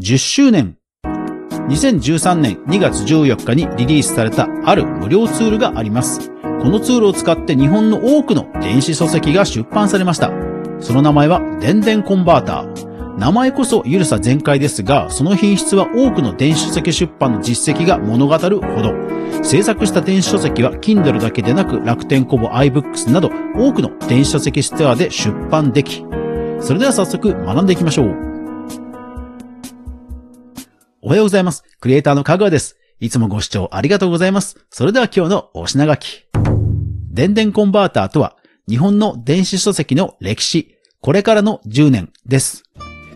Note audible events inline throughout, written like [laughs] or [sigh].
10周年。2013年2月14日にリリースされたある無料ツールがあります。このツールを使って日本の多くの電子書籍が出版されました。その名前は電電コンバーター。名前こそゆるさ全開ですが、その品質は多くの電子書籍出版の実績が物語るほど。制作した電子書籍は Kindle だけでなく楽天コボ iBooks など多くの電子書籍ストアで出版でき、それでは早速学んでいきましょう。おはようございます。クリエイターのかぐわです。いつもご視聴ありがとうございます。それでは今日のお品書き。電電コンバーターとは、日本の電子書籍の歴史、これからの10年です。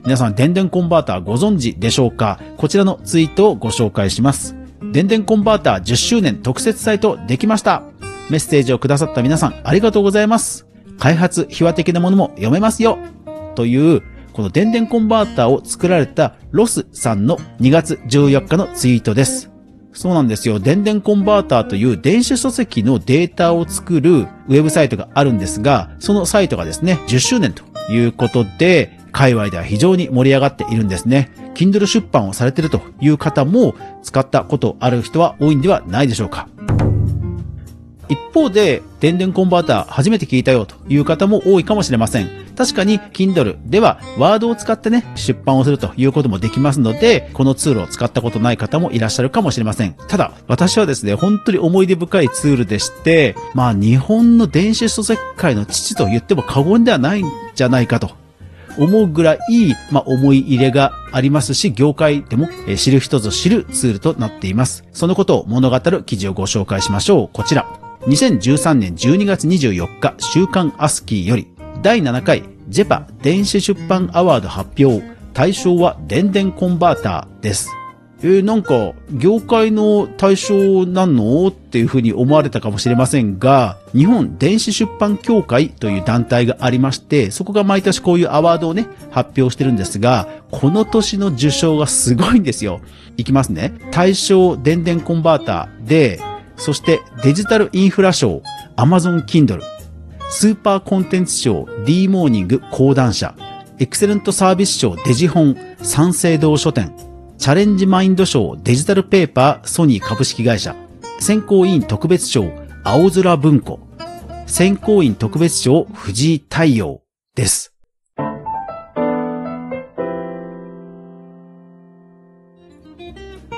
皆さん、電電コンバーターご存知でしょうか？こちらのツイートをご紹介します。電電コンバーター10周年特設サイトできました。メッセージをくださった皆さん、ありがとうございます。開発秘話的なものも読めますよ。という、この電電コンバーターを作られたロスさんの2月14日のツイートです。そうなんですよ。電電コンバーターという電子書籍のデータを作るウェブサイトがあるんですが、そのサイトがですね、10周年ということで、界隈では非常に盛り上がっているんですね。Kindle 出版をされているという方も使ったことある人は多いんではないでしょうか。一方で、電電コンバーター初めて聞いたよという方も多いかもしれません。確かに Kindle ではワードを使ってね、出版をするということもできますので、このツールを使ったことない方もいらっしゃるかもしれません。ただ、私はですね、本当に思い出深いツールでして、まあ日本の電子書籍界の父と言っても過言ではないんじゃないかと思うぐらい、まあ、思い入れがありますし、業界でも知る人ぞ知るツールとなっています。そのことを物語る記事をご紹介しましょう。こちら。2013年12月24日、週刊アスキーより、第7回ジェパ電子出版アワード発表。対象は電電コンバーターです。えーなんか、業界の対象なんのっていうふうに思われたかもしれませんが、日本電子出版協会という団体がありまして、そこが毎年こういうアワードをね、発表してるんですが、この年の受賞がすごいんですよ。いきますね。対象電電コンバーターで、そしてデジタルインフラ賞、Amazon Kindle、スーパーコンテンツ賞 D モーニング講談社、エクセレントサービス賞デジ本三省堂書店、チャレンジマインド賞デジタルペーパーソニー株式会社、選考委員特別賞青空文庫、選考委員特別賞藤井太陽です。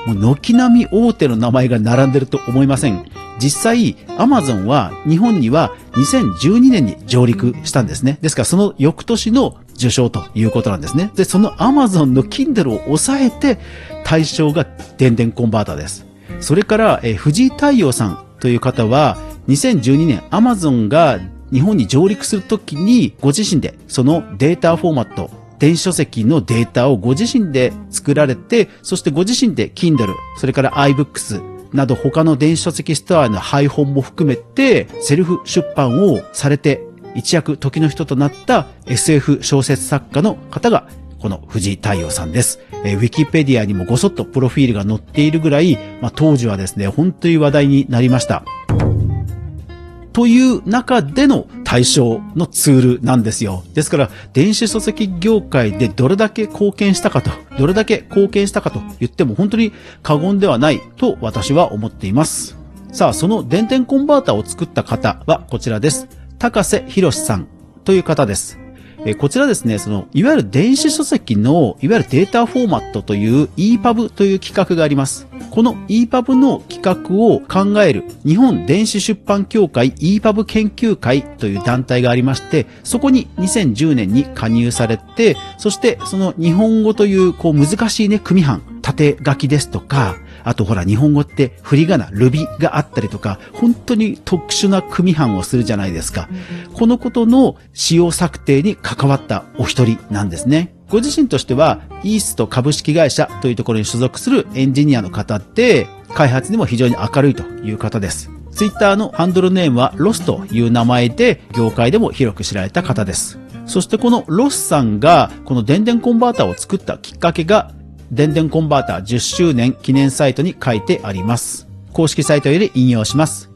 もう軒並み大手の名前が並んでると思いません。実際、アマゾンは日本には2012年に上陸したんですね。ですからその翌年の受賞ということなんですね。で、そのアマゾンの Kindle を抑えて対象が電電コンバーターです。それから、え藤井太陽さんという方は2012年アマゾンが日本に上陸するときにご自身でそのデータフォーマット電子書籍のデータをご自身で作られて、そしてご自身で Kindle、それから iBooks など他の電子書籍ストアの配本も含めて、セルフ出版をされて、一躍時の人となった SF 小説作家の方が、この藤井太陽さんです。えーウィキペディアにもごそっとプロフィールが載っているぐらい、まあ、当時はですね、本当に話題になりました。という中での対象のツールなんですよ。ですから、電子書籍業界でどれだけ貢献したかと、どれだけ貢献したかと言っても本当に過言ではないと私は思っています。さあ、その電点コンバーターを作った方はこちらです。高瀬博さんという方です。えこちらですね、その、いわゆる電子書籍の、いわゆるデータフォーマットという EPUB という企画があります。この EPUB の企画を考える日本電子出版協会 EPUB 研究会という団体がありまして、そこに2010年に加入されて、そしてその日本語というこう難しいね、組版、縦書きですとか、あとほら日本語って振り仮名、ルビがあったりとか、本当に特殊な組版をするじゃないですか。このことの仕様策定に関わったお一人なんですね。ご自身としては、イースト株式会社というところに所属するエンジニアの方で、開発にも非常に明るいという方です。ツイッターのハンドルネームはロスという名前で、業界でも広く知られた方です。そしてこのロスさんが、このでんでんコンバーターを作ったきっかけが、電電コンバーター10周年記念サイトに書いてあります。公式サイトより引用します。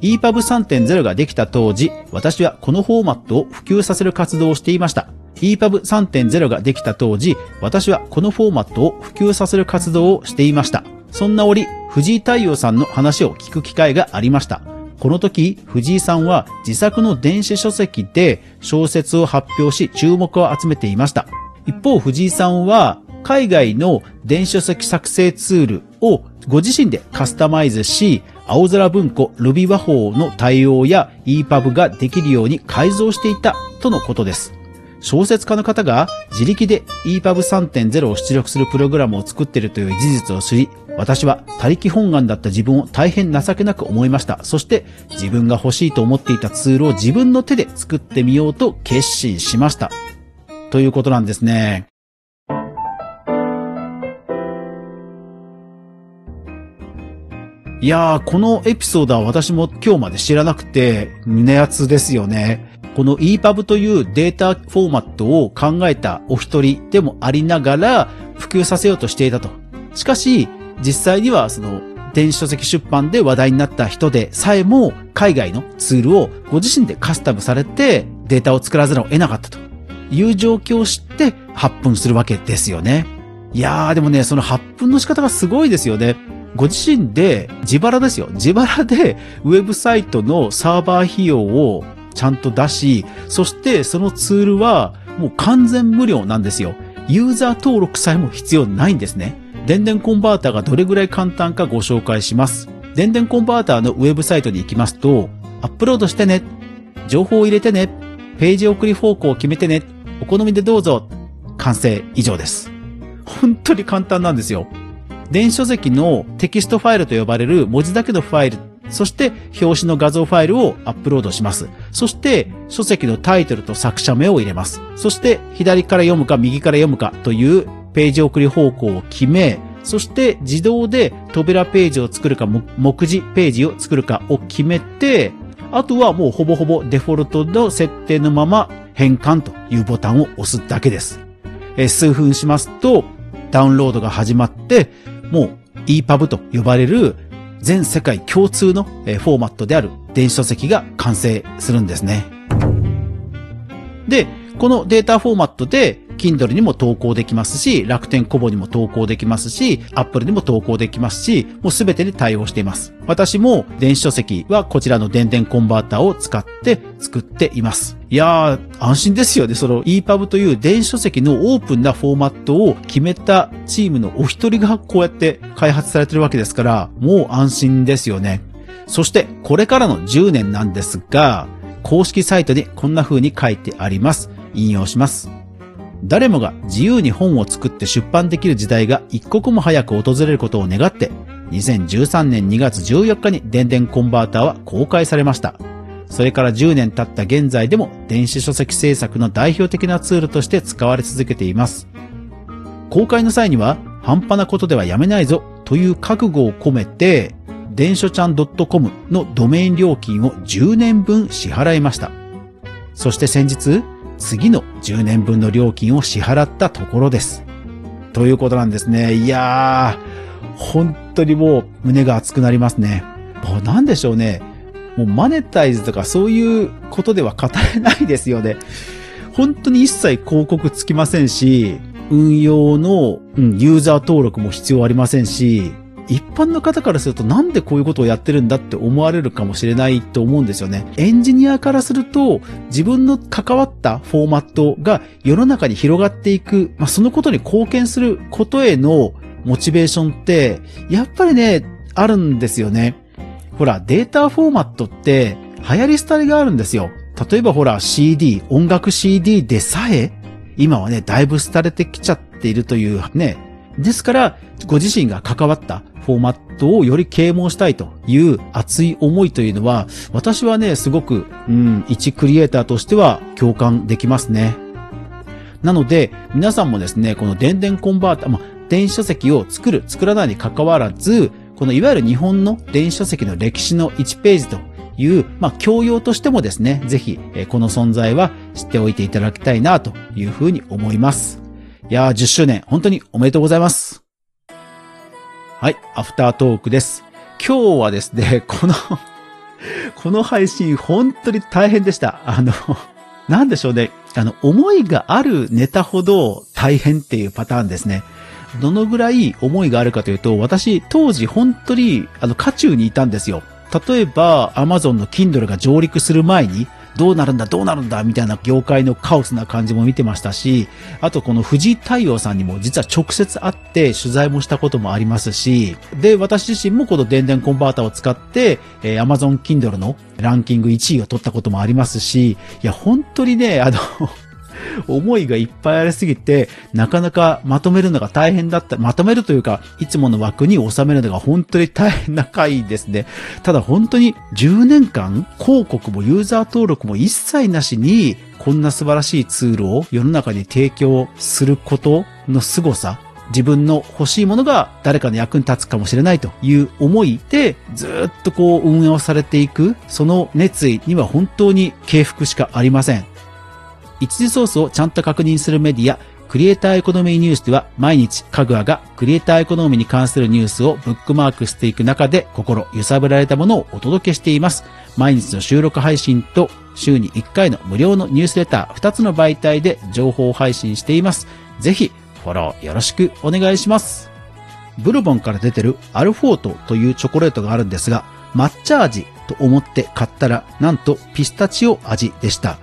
EPUB3.0 ができた当時、私はこのフォーマットを普及させる活動をしていました。EPUB3.0 ができた当時、私はこのフォーマットを普及させる活動をしていました。そんな折、藤井太陽さんの話を聞く機会がありました。この時、藤井さんは自作の電子書籍で小説を発表し注目を集めていました。一方、藤井さんは海外の電子書籍作成ツールをご自身でカスタマイズし、青空文庫 Ruby 和法の対応や EPUB ができるように改造していたとのことです。小説家の方が自力で EPUB3.0 を出力するプログラムを作っているという事実を知り、私は他力本願だった自分を大変情けなく思いました。そして自分が欲しいと思っていたツールを自分の手で作ってみようと決心しました。ということなんですね。いやー、このエピソードは私も今日まで知らなくて胸熱ですよね。この EPUB というデータフォーマットを考えたお一人でもありながら普及させようとしていたと。しかし、実際にはその電子書籍出版で話題になった人でさえも海外のツールをご自身でカスタムされてデータを作らざるを得なかったという状況を知って発奮するわけですよね。いやーでもね、その発奮の仕方がすごいですよね。ご自身で自腹ですよ。自腹で [laughs] ウェブサイトのサーバー費用をちゃんと出し、そしてそのツールはもう完全無料なんですよ。ユーザー登録さえも必要ないんですね。電電コンバーターがどれぐらい簡単かご紹介します。電電コンバーターのウェブサイトに行きますと、アップロードしてね、情報を入れてね、ページ送り方向を決めてね、お好みでどうぞ、完成以上です。本当に簡単なんですよ。電子書籍のテキストファイルと呼ばれる文字だけのファイル、そして表紙の画像ファイルをアップロードします。そして書籍のタイトルと作者名を入れます。そして左から読むか右から読むかというページ送り方向を決め、そして自動で扉ページを作るか目次ページを作るかを決めて、あとはもうほぼほぼデフォルトの設定のまま変換というボタンを押すだけです。え数分しますとダウンロードが始まって、もう EPUB と呼ばれる全世界共通のフォーマットである電子書籍が完成するんですね。で、このデータフォーマットで Kindle にも投稿できますし、楽天コボにも投稿できますし、Apple にも投稿できますし、もうすべてに対応しています。私も電子書籍はこちらの電電コンバーターを使って作っています。いやー、安心ですよね。その EPUB という電子書籍のオープンなフォーマットを決めたチームのお一人がこうやって開発されてるわけですから、もう安心ですよね。そして、これからの10年なんですが、公式サイトにこんな風に書いてあります。引用します。誰もが自由に本を作って出版できる時代が一刻も早く訪れることを願って、2013年2月14日に電電コンバーターは公開されました。それから10年経った現在でも電子書籍制作の代表的なツールとして使われ続けています。公開の際には半端なことではやめないぞという覚悟を込めて、電書ちゃん .com のドメイン料金を10年分支払いました。そして先日、次の10年分の料金を支払ったところです。ということなんですね。いやー、本当にもう胸が熱くなりますね。もうなんでしょうね。もうマネタイズとかそういうことでは語れないですよね。本当に一切広告つきませんし、運用の、うん、ユーザー登録も必要ありませんし、一般の方からするとなんでこういうことをやってるんだって思われるかもしれないと思うんですよね。エンジニアからすると自分の関わったフォーマットが世の中に広がっていく、まあ、そのことに貢献することへのモチベーションってやっぱりね、あるんですよね。ほら、データフォーマットって流行り廃りがあるんですよ。例えばほら CD、音楽 CD でさえ今はね、だいぶ廃れてきちゃっているというね。ですから、ご自身が関わったフォーマットをより啓蒙したいという熱い思いというのは、私はね、すごく、うん、一クリエイターとしては共感できますね。なので、皆さんもですね、この電電コンバータ、まあ、電子書籍を作る、作らないに関わらず、このいわゆる日本の電子書籍の歴史の1ページという、まあ、教養としてもですね、ぜひ、この存在は知っておいていただきたいなというふうに思います。いやー、10周年、本当におめでとうございます。はい、アフタートークです。今日はですね、[laughs] このこの配信、本当に大変でした。あの、なんでしょうね。あの、思いがあるネタほど大変っていうパターンですね。どのぐらい思いがあるかというと、私、当時本当に、あの、渦中にいたんですよ。例えば、アマゾンの Kindle が上陸する前に、どうなるんだ、どうなるんだ、みたいな業界のカオスな感じも見てましたし、あとこの藤井太陽さんにも実は直接会って取材もしたこともありますし、で、私自身もこの電電コンバーターを使って、えー、Amazon Kindle のランキング1位を取ったこともありますし、いや、本当にね、あの思いがいっぱいありすぎて、なかなかまとめるのが大変だった。まとめるというか、いつもの枠に収めるのが本当に大変な回ですね。ただ本当に10年間広告もユーザー登録も一切なしに、こんな素晴らしいツールを世の中に提供することの凄さ、自分の欲しいものが誰かの役に立つかもしれないという思いでずっとこう運営をされていく、その熱意には本当に敬服しかありません。一時ソースをちゃんと確認するメディア、クリエイターエコノミーニュースでは毎日カグアがクリエイターエコノミーに関するニュースをブックマークしていく中で心揺さぶられたものをお届けしています。毎日の収録配信と週に1回の無料のニュースレター2つの媒体で情報配信しています。ぜひフォローよろしくお願いします。ブルボンから出てるアルフォートというチョコレートがあるんですが、抹茶味と思って買ったらなんとピスタチオ味でした。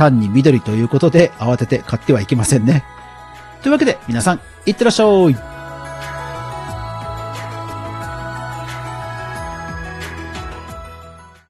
単に緑ということで慌てて買ってはいけませんね。というわけで皆さん、いってらっしゃい